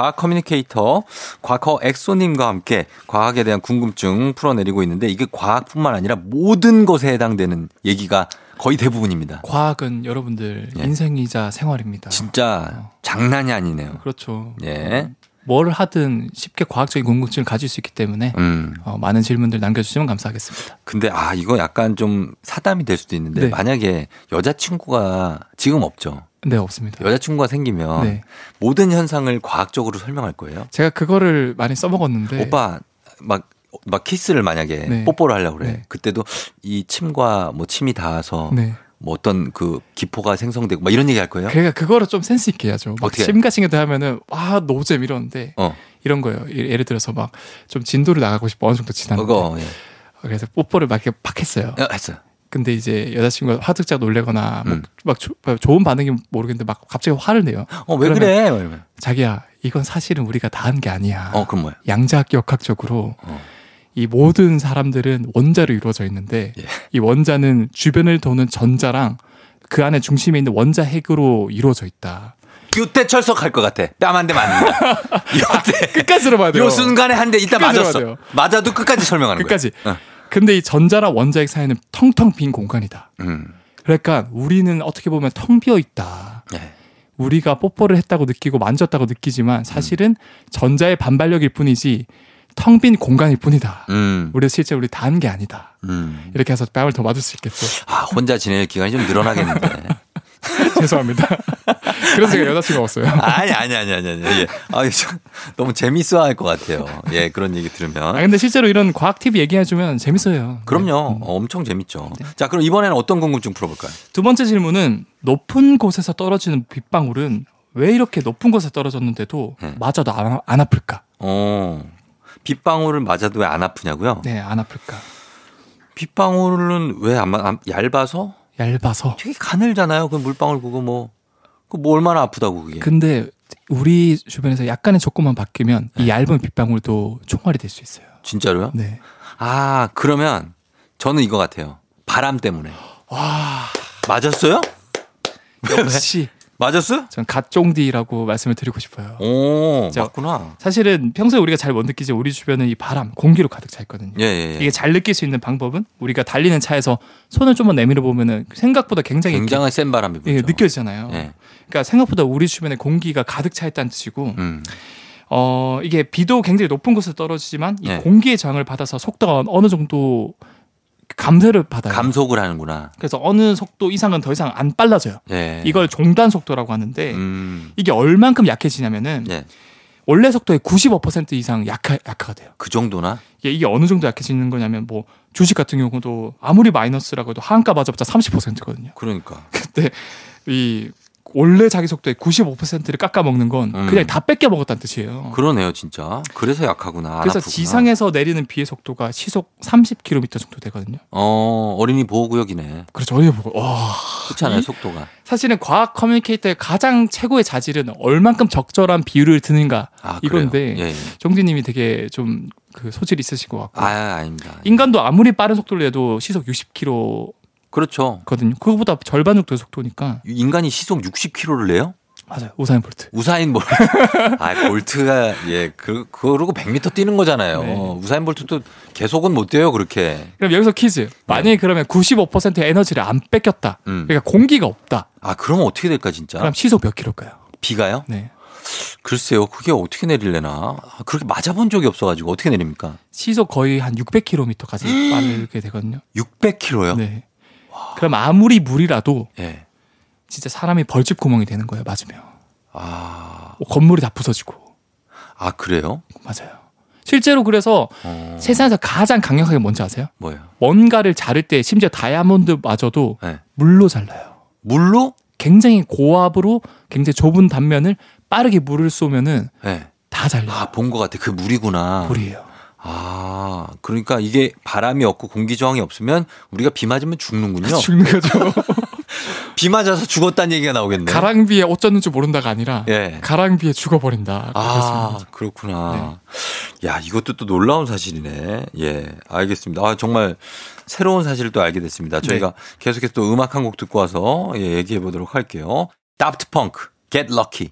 과학 커뮤니케이터 과커 엑소님과 함께 과학에 대한 궁금증 풀어내리고 있는데 이게 과학뿐만 아니라 모든 것에 해당되는 얘기가 거의 대부분입니다. 과학은 여러분들 예. 인생이자 생활입니다. 진짜 장난이 아니네요. 그렇죠. 예. 뭘 하든 쉽게 과학적인 궁금증을 가질 수 있기 때문에 음. 어, 많은 질문들 남겨주시면 감사하겠습니다. 근데 아 이거 약간 좀 사담이 될 수도 있는데 네. 만약에 여자친구가 지금 없죠. 네, 없습니다. 여자친구가 생기면 네. 모든 현상을 과학적으로 설명할 거예요. 제가 그거를 많이 써먹었는데. 오빠 막 막 키스를 만약에 네. 뽀뽀를 하려고 그래. 네. 그때도 이 침과 뭐 침이 닿아서 네. 뭐 어떤 그 기포가 생성되고 막 이런 얘기 할 거예요? 그러니까 그거를 좀 센스 있게 해야죠. 막 어떻게? 침 같은 게 하면은 와 노잼 이러는데 어. 이런 거예요. 예- 예를 들어서 막 좀 진도를 나가고 싶어 어느 정도 지났는데 그거 예. 그래서 뽀뽀를 막 이렇게 팍 했어요. 어, 했어. 근데 이제 여자친구가 화들짝 놀래거나 뭐 음. 막 조- 뭐 좋은 반응이 모르겠는데 막 갑자기 화를 내요. 어, 왜 그래? 자기야 이건 사실은 우리가 다 한 게 아니야. 어, 그럼 뭐야? 양자역학적으로 어. 이 모든 사람들은 원자로 이루어져 있는데 예. 이 원자는 주변을 도는 전자랑 그 안에 중심에 있는 원자 핵으로 이루어져 있다. 요때 철석할 것 같아. 뺨 한 대 맞는 거. <laughs> 요때. 끝까지 들어봐야 돼요. 요 순간에 한 대 이따 끝까지 맞았어. 맞아도 끝까지 설명하는 끝까지. 거야. 어. 근데 이 전자랑 원자핵 사이는 텅텅 빈 공간이다. 음. 그러니까 우리는 어떻게 보면 텅 비어 있다. 예. 우리가 뽀뽀를 했다고 느끼고 만졌다고 느끼지만 사실은 전자의 반발력일 뿐이지 텅 빈 공간일 뿐이다. 음. 우리 실제 우리 다 한 게 아니다. 음. 이렇게 해서 뺨을 더 맞을 수 있겠죠. 아, 혼자 지낼 기간이 좀 늘어나겠는데. <laughs> 죄송합니다. <laughs> 그래서 제가 여자친구가 없어요. <laughs> 아니, 아니, 아니, 아니, 아니. 예. 아, 참, 너무 재밌어 할 것 같아요. 예, 그런 얘기 아, 들으면. 근데 실제로 이런 과학 팁 얘기해주면 재밌어요. 그럼요. 네. 어, 엄청 재밌죠. 자, 그럼 이번에는 어떤 궁금증 풀어볼까요? 두 번째 질문은 높은 곳에서 떨어지는 빗방울은 왜 이렇게 높은 곳에 떨어졌는데도 네. 맞아도 안, 안 아플까? 어. 빗방울을 맞아도 왜 안 아프냐고요? 네, 안 아플까? 빗방울은 왜안 얇아서? 얇아서. 되게 가늘잖아요. 그 물방울 그거 뭐. 그뭐 얼마나 아프다고 그게. 근데 우리 주변에서 약간의 조건만 바뀌면 네. 이 얇은 빗방울도 총알이 될 수 있어요. 진짜로요? 네. 아, 그러면 저는 이거 같아요. 바람 때문에. 와, 맞았어요? 역시 <laughs> 맞았어요? 전 갓종디라고 말씀을 드리고 싶어요. 오, 저- 맞구나. 사실은 평소에 우리가 잘 못 느끼지 우리 주변은 이 바람, 공기로 가득 차 있거든요. 예, 예, 예. 이게 잘 느낄 수 있는 방법은 우리가 달리는 차에서 손을 좀만 내밀어 보면은 생각보다 굉장히 굉장히 센 바람이 불죠. 예, 느껴지잖아요. 예. 그러니까 생각보다 우리 주변에 공기가 가득 차 있다는 뜻이고, 음. 어 이게 비도 굉장히 높은 곳에 떨어지지만 이 네. 공기의 저항을 받아서 속도가 어느 정도 감쇄를 받아요. 감속을 하는구나. 그래서 어느 속도 이상은 더 이상 안 빨라져요. 예. 이걸 종단 속도라고 하는데 음. 이게 얼만큼 약해지냐면은 예. 원래 속도의 95% 이상 약하, 약화가 돼요. 그 정도나? 이게, 이게 어느 정도 약해지는 거냐면 뭐 주식 같은 경우도 아무리 마이너스라고 해도 하한가 맞아봤자 30%거든요. 그러니까. 근데 이 원래 자기 속도의 95%를 깎아 먹는 건 음. 그냥 다 뺏겨 먹었다는 뜻이에요. 그러네요, 진짜. 그래서 약하구나. 안 그래서 아프구나. 지상에서 내리는 비의 속도가 시속 30km 정도 되거든요. 어, 어린이 보호구역이네. 그래서 저희 보고 와 그렇잖아요, 이- 속도가. 사실은 과학 커뮤니케이터의 가장 최고의 자질은 얼만큼 적절한 비유를 드는가 아, 이건데? 예, 예. 종디님이 되게 좀 그 소질 있으신 것 같고 아, 아닙니다. 인간도 아무리 빠른 속도를 내도 시속 60km 거든요. 그렇죠. 그거보다 절반 정도의 속도니까 인간이 시속 60km를 내요? 맞아요. 우사인 볼트. 우사인 볼트. <laughs> 아, 볼트가 예, 그 그러고 100m 뛰는 거잖아요. 네. 우사인 볼트도 계속은 못 뛰어요, 그렇게. 그럼 여기서 퀴즈. 만약에 그러면 95%의 에너지를 안 뺏겼다. 네. 음. 그러니까 공기가 없다. 아, 그러면 어떻게 될까 진짜? 그럼 시속 몇 킬로일까요? 비가요? 네. 글쎄요, 그게 어떻게 내릴래나? 아, 그렇게 맞아본 적이 없어가지고 어떻게 내립니까? 시속 거의 한 600km까지 <gasps> 빠르게 되거든요. 600km요? 네. 그럼 아무리 물이라도 예. 진짜 사람이 벌집 구멍이 되는 거예요. 맞으면. 아, 뭐 건물이 다 부서지고. 아 그래요? 맞아요. 실제로 그래서 어, 세상에서 가장 강력하게 뭔지 아세요? 뭐예요? 뭔가를 자를 때 심지어 다이아몬드마저도 예. 물로 잘라요. 물로? 굉장히 고압으로 굉장히 좁은 단면을 빠르게 물을 쏘면은 예. 다 잘려요. 아, 본 것 같아. 그 물이구나. 물이에요. 아, 그러니까 이게 바람이 없고 공기 저항이 없으면 우리가 비 맞으면 죽는군요. <laughs> 죽는 거죠. <laughs> 비 맞아서 죽었다는 얘기가 나오겠네. 가랑비에 옷 젖는 줄 모른다가 아니라 예. 가랑비에 죽어버린다. 아. 그렇구나. 야, 이것도 또 놀라운 사실이네. 예, 알겠습니다. 아, 정말 새로운 사실을 또 알게 됐습니다. 저희가 계속해서 또 음악 한 곡 듣고 와서 예, 얘기해 보도록 할게요. 다프트 펑크, Get Lucky.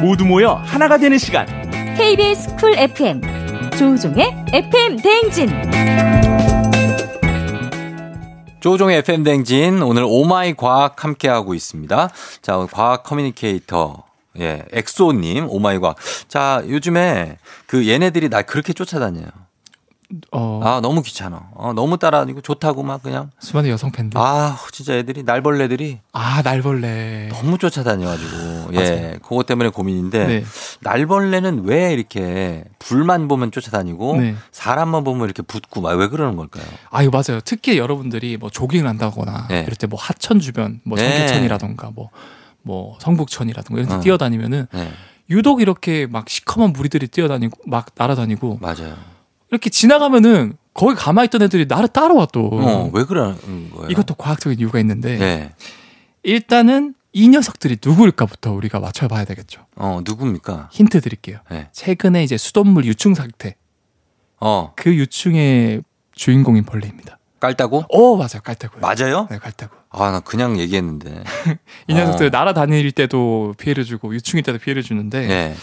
모두 모여 하나가 되는 시간. KBS 쿨 FM 조우종의 FM 대행진. 조우종의 FM 대행진 오늘 오마이 과학 함께 하고 있습니다. 자, 과학 커뮤니케이터 예, 엑소님 오마이 과학. 자, 요즘에 그 얘네들이 날 그렇게 쫓아다녀요. 어, 아, 너무 귀찮아. 어, 너무 따라다니고 좋다고 막 그냥. 수많은 여성 팬들. 아, 아, 진짜 애들이 날벌레들이 날벌레. 너무 쫓아다녀가지고 <laughs> 예. 그것 때문에 고민인데 네. 날벌레는 왜 이렇게 불만 보면 쫓아다니고 네. 사람만 보면 이렇게 붙고 막 왜 그러는 걸까요? 아, 이거 맞아요. 특히 여러분들이 뭐 조깅을 한다거나 네. 이럴 때 뭐 하천 주변, 뭐 네. 청계천이라던가 뭐, 뭐 성북천이라던가 이런 데 어. 뛰어다니면은 네, 유독 이렇게 막 시커먼 무리들이 뛰어다니고 막 날아다니고 맞아요. 이렇게 지나가면은 거기 가만히 있던 애들이 나를 따라와 또. 어, 왜 그러는 거예요? 이것도 과학적인 이유가 있는데 네. 일단은 이 녀석들이 누구일까부터 우리가 맞춰봐야 되겠죠. 어, 누굽니까? 힌트 드릴게요. 네. 최근에 이제 수돗물 유충 사태 어, 그 유충의 주인공인 벌레입니다. 깔다고? 오 맞아요 깔따구요. 맞아요? 네 깔따구. 아, 나 그냥 얘기했는데. <laughs> 이 녀석들 어. 날아다닐 때도 피해를 주고 유충일 때도 피해를 주는데 네.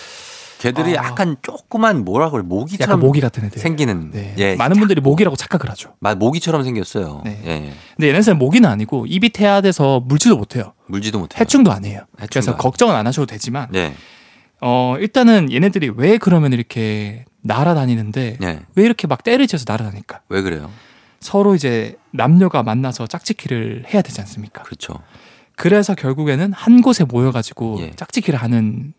걔들이 아. 약간 조그만 뭐라 그래 약간 모기처럼 모기 같은 애들. 생기는 네. 예, 많은 분들이 모기라고 착각을 하죠. 마- 모기처럼 생겼어요. 네. 예. 근데 얘네들은 모기는 아니고 입이 태아돼서 물지도 못해요. 물지도 못해요. 해충도 아니에요. 해충도 그래서 아니에요. 걱정은 안 하셔도 되지만 네. 어 일단은 얘네들이 왜 그러면 이렇게 날아다니는데 네. 왜 이렇게 막 때를 지어서 날아다니까? 왜 그래요? 서로 이제 남녀가 만나서 짝짓기를 해야 되지 않습니까? 그렇죠. 그래서 결국에는 한 곳에 모여가지고 예. 짝짓기를 하는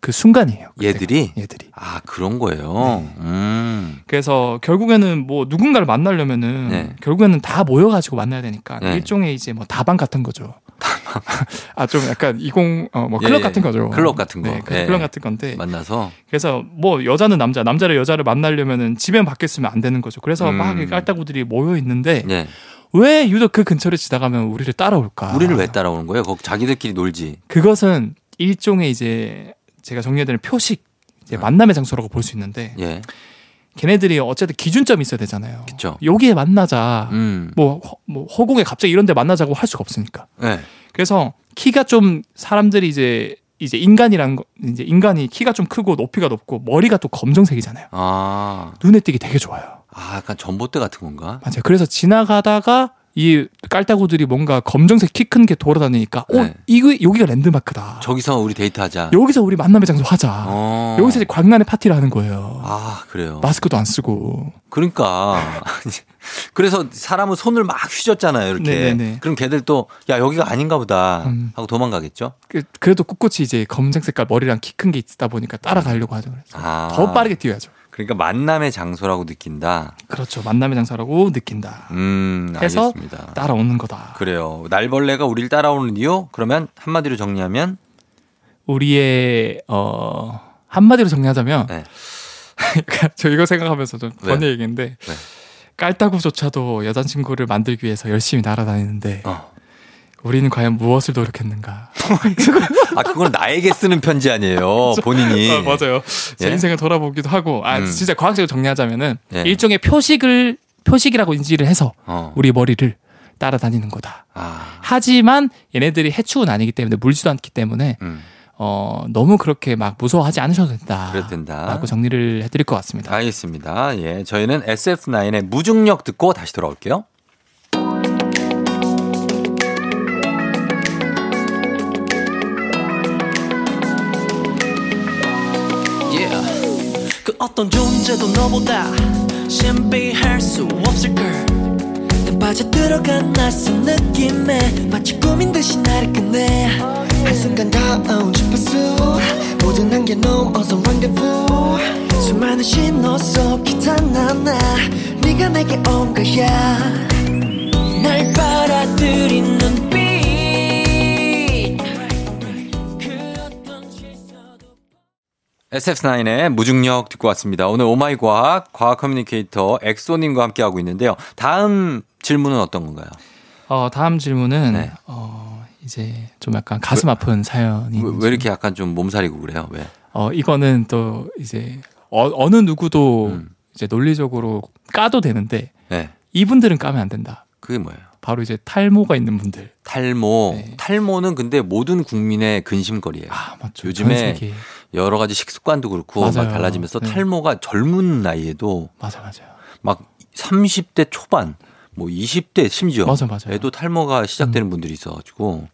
그 순간이에요. 그때가. 얘들이 얘들이. 아, 그런 거예요. 네. 음. 그래서 결국에는 뭐 누군가를 만나려면은 네. 결국에는 다 모여가지고 만나야 되니까 네. 일종의 이제 뭐 다방 같은 거죠. <laughs> 아좀 약간 이공 어뭐 예, 클럽 예. 같은 거죠. 클럽 같은 거. 네, 그 예. 클럽 같은 건데 만나서 그래서 뭐 여자는 남자, 남자를 여자를 만나려면은 집에 밖에 있으면 안 되는 거죠. 그래서 음. 막 깔따구들이 모여 있는데 네. 왜 유독 그 근처를 지나가면 우리를 따라올까? 우리를 왜 따라오는 거예요? 거기 자기들끼리 놀지. 그것은 일종의 이제 제가 정리해드린 표식, 이제 네. 만남의 장소라고 볼 수 있는데 예. 걔네들이 어쨌든 기준점이 있어야 되잖아요. 그쵸. 여기에 만나자. 음. 뭐, 허- 뭐 허공에 갑자기 이런 데 만나자고 할 수가 없으니까. 네. 그래서 키가 좀 사람들이 이제 이제 인간이란 거 이제 인간이 키가 좀 크고 높이가 높고 머리가 또 검정색이잖아요. 아. 눈에 띄기 되게 좋아요. 아, 약간 전봇대 같은 건가? 맞아요. 그래서 지나가다가 이 깔따구들이 뭔가 검정색 키 큰 게 돌아다니니까 어 네. 이거 여기가 랜드마크다. 저기서 우리 데이트하자. 여기서 우리 만남의 장소 하자. 어. 여기서 이제 광란의 파티를 하는 거예요. 아, 그래요. 마스크도 안 쓰고. 그러니까. <laughs> 그래서 사람은 손을 막 휘젓잖아요, 이렇게. 네네네. 그럼 걔들 또, 야, 여기가 아닌가 보다. 음. 하고 도망가겠죠? 그- 그래도 꿋꿋이 이제 검은색 색깔 머리랑 키 큰 게 있다 보니까 따라가려고 하죠. 그래서 아. 더 빠르게 뛰어야죠. 그러니까 만남의 장소라고 느낀다. 그렇죠. 만남의 장소라고 느낀다. 음, 해서 알겠습니다. 따라오는 거다. 그래요. 날벌레가 우리를 따라오는 이유? 그러면 한마디로 정리하면? 우리의 어 한마디로 정리하자면 네. <laughs> 저 이거 생각하면서 좀 왜? 번외 얘기인데 왜? 깔따구조차도 여자친구를 만들기 위해서 열심히 날아다니는데 어. 우리는 과연 무엇을 노력했는가? <laughs> 아, 그건 나에게 쓰는 편지 아니에요. 본인이. 아, 맞아요. 제 예? 인생을 돌아보기도 하고, 아 음. 진짜 과학적으로 정리하자면은 예. 일종의 표식을 표식이라고 인지를 해서 어. 우리 머리를 따라다니는 거다. 아. 하지만 얘네들이 해충은 아니기 때문에 물지도 않기 때문에 음. 어 너무 그렇게 막 무서워하지 않으셔도 된다. 그래도 된다. 라고 정리를 해드릴 것 같습니다. 알겠습니다. 예. 저희는 SF9의 무중력 듣고 다시 돌아올게요. 어떤 존재도 너보다 신비할 수 없을 걸. 내 빠져들어간 낯선 느낌에 마치 꿈인 듯이 나를 끝내. 한순간 닿아온 주파수 모든 한계 넘어서 rendezvous. 수많은 신호 속 기탄 하나 네가 내게 온 거야. 날 빨아들인 눈 SF9의 무중력 듣고 왔습니다. 오늘 오마이 과학, 과학 커뮤니케이터 엑소님과 함께하고 있는데요. 다음 질문은 어떤 건가요? 어, 다음 질문은 네. 어, 이제 좀 약간 가슴 아픈 사연이 왜, 왜 이렇게 약간 좀 몸살이고 그래요? 왜? 어, 이거는 또 이제 어, 느 누구도 음. 이제 논리적으로 까도 되는데 네. 이분들은 까면 안 된다. 그게 뭐예요? 바로 이제 탈모가 있는 분들. 탈모. 네. 탈모는 근데 모든 국민의 근심거리예요. 아, 맞죠. 요즘에. 여러 가지 식습관도 그렇고 막 맞아요. 달라지면서 네. 탈모가 젊은 나이에도 맞아 맞아요. 막 30대 초반, 뭐 20대 심지어 맞아, 맞아요. 에도 탈모가 시작되는 분들이 있어 가지고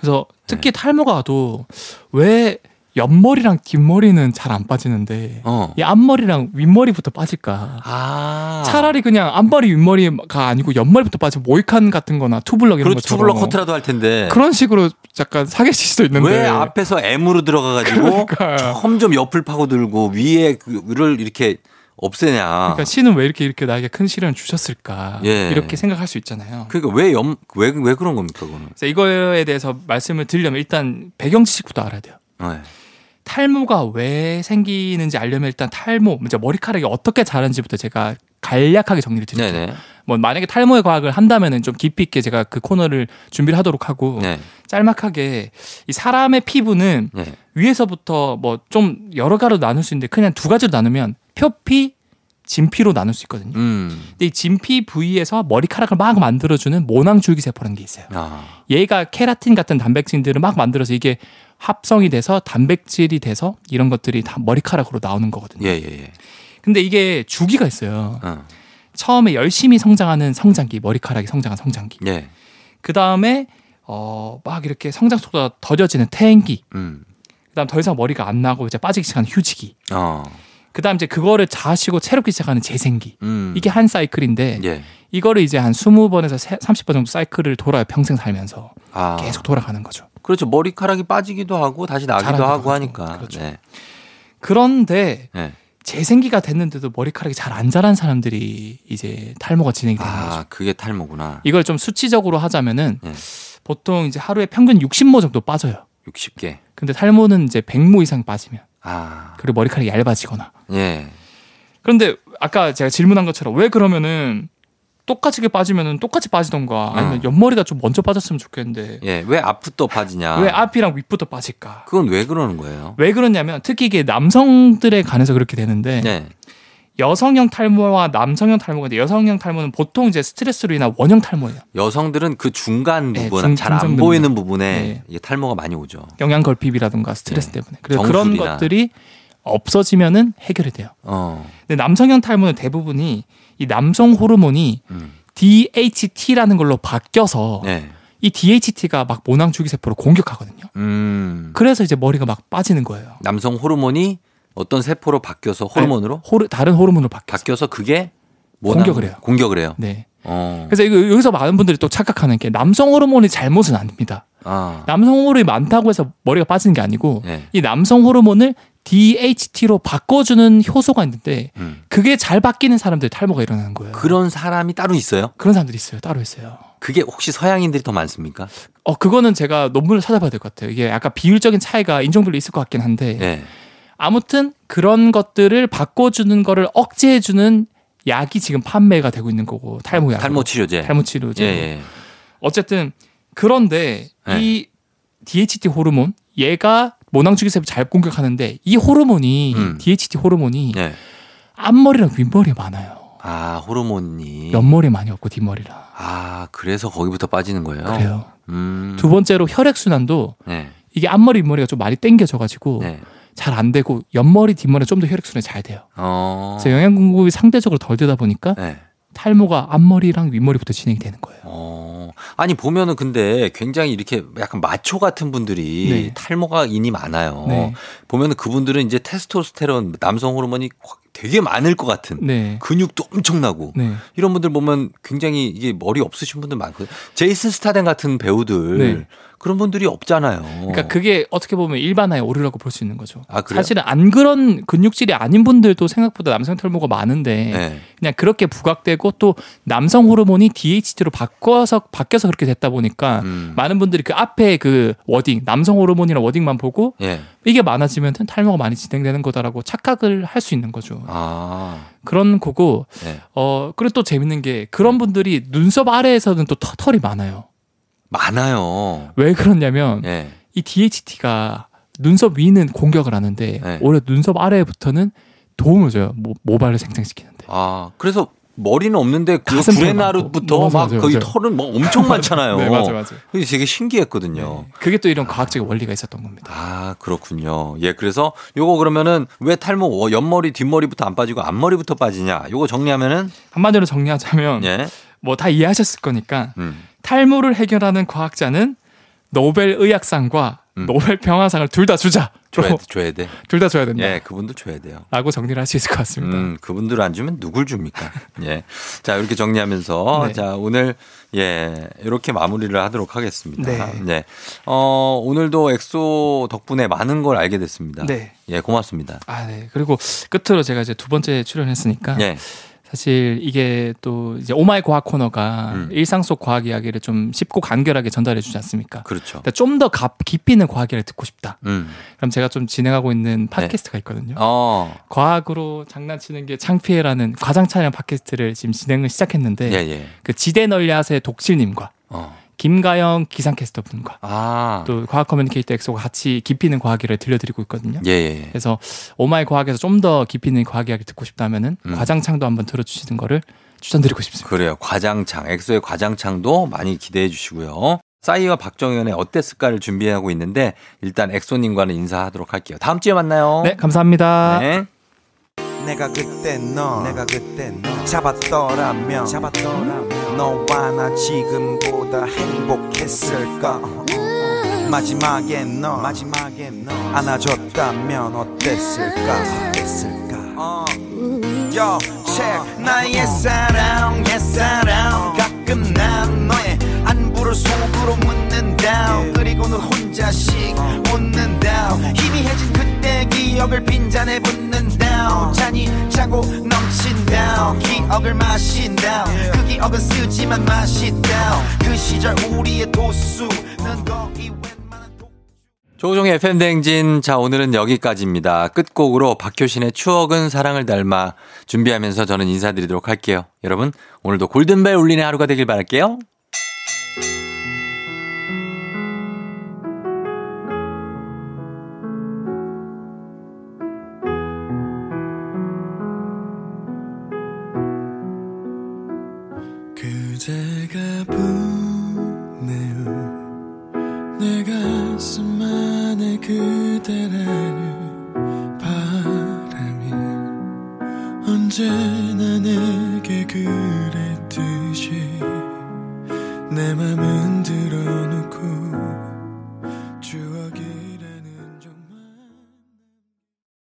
그래서 네. 특히 탈모가 와도 왜 옆머리랑 뒷머리는 잘 안 빠지는데 어. 이 앞머리랑 윗머리부터 빠질까? 아 차라리 그냥 앞머리 윗머리가 아니고 옆머리부터 빠지면 모히칸 같은 거나 투블럭 이런 그렇죠 것처럼 투블럭 커트라도 할 텐데 그런 식으로 약간 사기칠 수도 있는데 왜 앞에서 M으로 들어가가지고 그러니까요. 점점 옆을 파고들고 위에 그를 이렇게 없애냐? 그러니까 신은 왜 이렇게 이렇게 나에게 큰 시련을 주셨을까 예. 이렇게 생각할 수 있잖아요. 그러니까 왜 염 왜왜 왜 그런 겁니까 그거는? 이거에 대해서 말씀을 드리려면 일단 배경 지식부터 알아야 돼요. 네. 탈모가 왜 생기는지 알려면 일단 탈모, 이제 머리카락이 어떻게 자라는지부터 제가 간략하게 정리를 드릴게요. 네네. 뭐 만약에 탈모의 과학을 한다면은 좀 깊이 있게 제가 그 코너를 준비를 하도록 하고 네. 짤막하게 이 사람의 피부는 네. 위에서부터 뭐 좀 여러 가지로 나눌 수 있는데 그냥 두 가지로 나누면 표피, 진피로 나눌 수 있거든요. 음. 근데 이 진피 부위에서 머리카락을 막 만들어주는 모낭 줄기세포라는 게 있어요. 아. 얘가 케라틴 같은 단백질들을 막 만들어서 이게 합성이 돼서 단백질이 돼서 이런 것들이 다 머리카락으로 나오는 거거든요. 예, 예, 예. 근데 이게 주기가 있어요. 어. 처음에 열심히 성장하는 성장기, 머리카락이 성장한 성장기. 예. 그 다음에 어, 막 이렇게 성장 속도가 더뎌지는 퇴행기. 음. 그 다음 더 이상 머리가 안 나고 이제 빠지기 시작하는 휴지기. 어. 그 다음 이제 그거를 자시고 새롭게 시작하는 재생기. 음. 이게 한 사이클인데 예. 이거를 이제 한 20번에서 30번 정도 사이클을 돌아요. 평생 살면서. 아. 계속 돌아가는 거죠. 그렇죠. 머리카락이 빠지기도 하고 다시 나기도 하고. 하니까. 그렇죠. 네. 그런데 네. 재생기가 됐는데도 머리카락이 잘 안 자란 사람들이 이제 탈모가 진행이 되는 거죠. 아, 그게 탈모구나. 이걸 좀 수치적으로 하자면은 네. 보통 이제 하루에 평균 60모 정도 빠져요. 60개. 근데 탈모는 이제 100모 이상 빠지면 아. 그리고 머리카락이 얇아지거나. 예. 그런데 아까 제가 질문한 것처럼 왜 그러면은 똑같이 빠지면은 똑같이 빠지던가 아니면 어. 옆머리가 좀 먼저 빠졌으면 좋겠는데 예. 왜 앞부터 빠지냐? 왜 앞이랑 윗부터 빠질까? 그건 왜 그러는 거예요? 왜 그러냐면 특히 이게 남성들에 관해서 그렇게 되는데 네. 여성형 탈모와 남성형 탈모가 있는데 여성형 탈모는 보통 이제 스트레스로 인한 원형 탈모예요. 여성들은 그 중간 네, 부분, 중- 잘안 중성근육. 보이는 부분에 네. 이게 탈모가 많이 오죠. 영양 결핍이라든가 스트레스 네. 때문에. 그래서 그런 정수리나. 것들이 없어지면은 해결이 돼요. 어. 근데 남성형 탈모는 대부분이 이 남성 호르몬이 음. DHT라는 걸로 바뀌어서 네. 이 DHT가 막 모낭 줄기세포를 공격하거든요. 음. 그래서 이제 머리가 막 빠지는 거예요. 남성 호르몬이 어떤 세포로 바뀌어서 호르몬으로 호르, 다른 호르몬으로 바뀌어서. 바뀌어서 그게 공격을 해요. 공격을 해요. 네. 어. 그래서 이거 여기서 많은 분들이 또 착각하는 게 남성 호르몬이 잘못은 아닙니다. 아. 남성 호르몬이 많다고 해서 머리가 빠지는 게 아니고 네. 이 남성 호르몬을 DHT로 바꿔주는 효소가 있는데 음. 그게 잘 바뀌는 사람들 탈모가 일어나는 거예요. 그런 사람이 따로 있어요? 그런 사람들이 있어요. 따로 있어요. 그게 혹시 서양인들이 더 많습니까? 어 그거는 제가 논문을 찾아봐야 될 것 같아요. 이게 약간 비율적인 차이가 인종별로 있을 것 같긴 한데 네. 아무튼 그런 것들을 바꿔주는 거를 억제해주는 약이 지금 판매가 되고 있는 거고 탈모 약. 탈모 치료제. 탈모 치료제. 예, 예. 어쨌든 그런데 네. 이 DHT 호르몬 얘가 모낭주기세포 잘 공격하는데 이 호르몬이 음. DHT 호르몬이 예. 앞머리랑 윗머리에 많아요. 아, 호르몬이. 옆머리 많이 없고 뒷머리라. 아, 그래서 거기부터 빠지는 거예요? 그래요. 음. 두 번째로 혈액 순환도 네. 이게 앞머리 윗머리가 좀 많이 당겨져가지고 네. 잘 안 되고 옆머리 뒷머리 좀 더 혈액 순환이 잘 돼요. 어. 그래서 영양 공급이 상대적으로 덜 되다 보니까 네. 탈모가 앞머리랑 윗머리부터 진행이 되는 거예요. 어. 아니 보면은 근데 굉장히 이렇게 약간 마초 같은 분들이 네. 탈모가 인이 많아요. 네. 보면은 그분들은 이제 테스토스테론 남성 호르몬이 확 되게 많을 것 같은 네. 근육도 엄청나고 네. 이런 분들 보면 굉장히 이게 머리 없으신 분들 많거든요. 제이슨 스타뎀 같은 배우들 네. 그런 분들이 없잖아요. 그러니까 그게 어떻게 보면 일반화의 오류라고 볼 수 있는 거죠. 아? 사실은 안 그런 근육질이 아닌 분들도 생각보다 남성 탈모가 많은데 네. 그냥 그렇게 부각되고 또 남성 호르몬이 DHT로 바꿔서 바뀌어서 그렇게 됐다 보니까 음. 많은 분들이 그 앞에 그 wording 남성 호르몬이라는 wording만 보고 예. 이게 많아지면 탈모가 많이 진행되는 거다라고 착각을 할 수 있는 거죠. 아. 그런 거고 네. 어 그리고 또 재밌는 게 그런 분들이 눈썹 아래에서는 또 터- 털이 많아요. 많아요. 왜 그러냐면 예. 이 DHT가 눈썹 위는 공격을 하는데 네. 오히려 눈썹 아래부터는 도움을 줘요. 모, 모발을 생성시키는데. 아, 그래서 머리는 없는데 그 구레나루부터 많고. 막 맞아요, 맞아요. 털은 뭐 엄청 <laughs> 많잖아요. 네, 맞아요, 맞아요. 그게 되게 신기했거든요. 그게 또 이런 과학적인 원리가 있었던 겁니다. 아, 그렇군요. 예, 그래서 요거 그러면은 왜 탈모 어, 옆머리, 뒷머리부터 안 빠지고 앞머리부터 빠지냐? 요거 정리하면은 한마디로 정리하자면 예. 뭐다 이해하셨을 거니까 음. 탈모를 해결하는 과학자는 노벨 의학상과 음. 노벨 평화상을 둘 다 주자. 줘야, 줘야 돼. 둘 다 줘야 된다. 예, 그분들 줘야 돼요. 라고 정리를 할 수 있을 것 같습니다. 음, 그분들 안 주면 누굴 줍니까? <laughs> 예. 자, 이렇게 정리하면서 네. 자, 오늘 예, 이렇게 마무리를 하도록 하겠습니다. 네. 네. 어, 오늘도 엑소 덕분에 많은 걸 알게 됐습니다. 네. 예, 고맙습니다. 아, 네. 그리고 끝으로 제가 이제 두 번째 출연했으니까 예. 사실 이게 또 이제 오마이 과학 코너가 음. 일상 속 과학 이야기를 좀 쉽고 간결하게 전달해 주지 않습니까? 그렇죠. 좀더 깊이 있는 과학 이야기를 듣고 싶다. 음. 그럼 제가 좀 진행하고 있는 팟캐스트가 있거든요. 어. 과학으로 장난치는 게 창피해라는 과장창이란 팟캐스트를 지금 진행을 시작했는데 예, 예. 그 지대넓얕의 독실님과 어. 김가영 기상캐스터 분과 아. 또 과학 커뮤니케이터 엑소가 같이 깊이 있는 과학 이야기를 들려드리고 있거든요. 예, 예. 그래서 오마이 과학에서 좀 더 깊이 있는 과학 이야기 듣고 싶다면은 음. 과장창도 한번 들어주시는 거를 추천드리고 싶습니다. 그래요. 과장창, 엑소의 과장창도 많이 기대해 주시고요. 싸이와 박정현의 어땠을까를 준비하고 있는데 일단 엑소님과는 인사하도록 할게요. 다음 주에 만나요. 네, 감사합니다. 네. 내가 그때 너 내가 그때 너 잡았더라면 잡았더라면 너와 나 지금보다 행복했을까? 마지막에 너 마지막에 너 안아줬다면 어땠을까? 어땠을까? 어. Yo, check. 나의 사랑 옛사랑. 가끔 난 너의 안부를 속으로 묻는다 그리고는 혼 자씩 웃는다 희미해진 그때 기억을 빈잔에 붓는다 잔이 차고 넘친다 기억을 마신다 그 기억은 쓰지만 마시다 그 시절 우리의 도수는 거의. 조종의 대행진. 자, 오늘은 여기까지입니다. 끝곡으로 박효신의 추억은 사랑을 닮아 준비하면서 저는 인사드리도록 할게요. 여러분, 오늘도 골든벨 울리는 하루가 되길 바랄게요. 그대라는 바람이 언제나 내게 그랬듯이 내 맘을